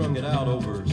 strung it out over.